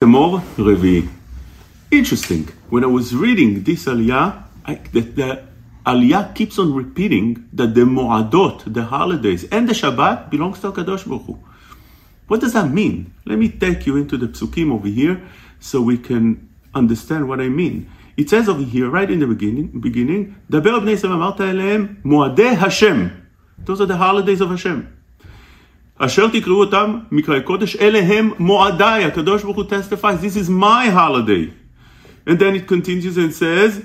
Temor Revi. Interesting. When I was reading this aliyah, I, the, the aliyah keeps on repeating that the Moadot, the holidays, and the Shabbat belongs to Kadosh Baruch Hu. What does that mean? Let me take you into the psukim over here so we can understand what I mean. It says over here, right in the beginning, beginning, Daber Moadeh Hashem. Those are the holidays of Hashem. אשר תקראו אותם מקראי קודש, אלה הם מועדיי. הקדוש ברוך הוא testifies, this is my holiday. And then it continues and says,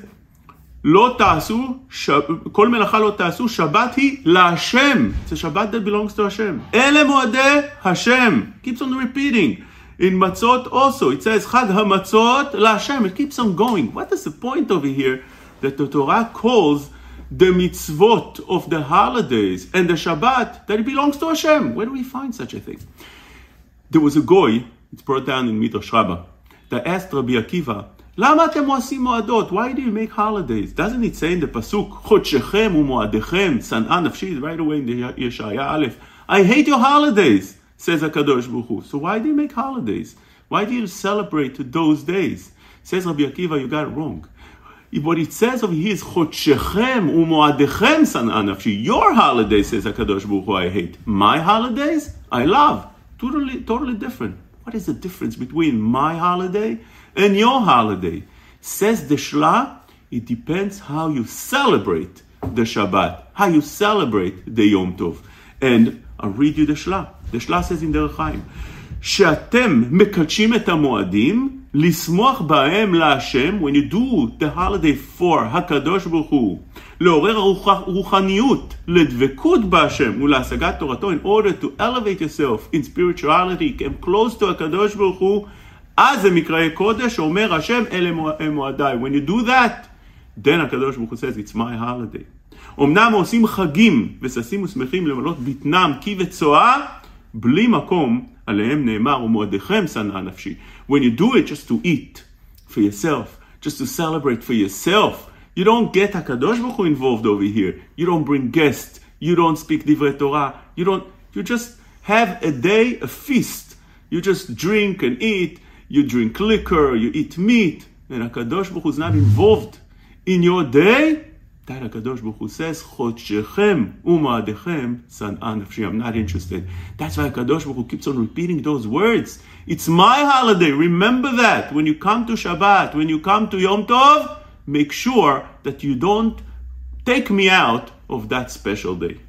לא תעשו, ש... כל מלאכה לא תעשו, שבת היא להשם. It's a Shabbat that belongs to Hashem. אלה מועדי השם. keeps on repeating. In matzot also, it says, חג המצות להשם. It keeps on going. What is the point over here that the Torah calls the mitzvot of the holidays and the Shabbat that it belongs to Hashem? Where do we find such a thing? There was a goy, it's brought down in Midrash Rabbah, that asked Rabbi Akiva, למה אתם עושים מועדות? Why do you make holidays? Doesn't it say in the pasuk, חודשכם ומועדיכם, שנאה נפשית, right away in the Yeshaya Aleph, I hate your holidays, says HaKadosh Baruch Hu. So why do you make holidays? Why do you celebrate those days? Says Rabbi Akiva, you got it wrong. what it says of his Chodshechem umoadechem san'a. Your holiday, says HaKadosh Baruch Hu, I hate. My holidays, I love. Totally, totally different. What is the difference between my holiday and your holiday? Says the Shla, it depends how you celebrate the Shabbat, how you celebrate the Yom Tov. And I'll read you the Shla. The Shla says in Derech Chaim, שאתם מקדשים את המועדים, לשמוח בהם להשם, when you do the holiday for הקדוש ברוך הוא, לעורר רוחניות, לדבקות בהשם ולהשגת תורתו, in order to elevate yourself in spirituality, come close to הקדוש ברוך הוא, אז זה מקראי קודש, אומר השם, אלה מועדיי. When you do that, then הקדוש ברוך הוא says, it's my holiday. אמנם עושים חגים וששים ושמחים למלות בטנם כי וצואה, בלי מקום עליהם נאמר, ומועדיכם שנאה נפשי. When you do it just to eat for yourself, just to celebrate for yourself, you don't get הקדוש ברוך הוא involved over here. You don't bring guests, you don't speak דברי תורה, you don't, you just have a day, a feast. You just drink and eat, you drink liquor, you eat meat, and HaKadosh Baruch Hu is not involved in your day, that HaKadosh Baruch Hu says, Chodshechem u'ma'adechem san'a nafshi. I'm not interested. That's why HaKadosh Baruch Hu keeps on repeating those words. It's my holiday. Remember that. When you come to Shabbat, when you come to Yom Tov, make sure that you don't take me out of that special day.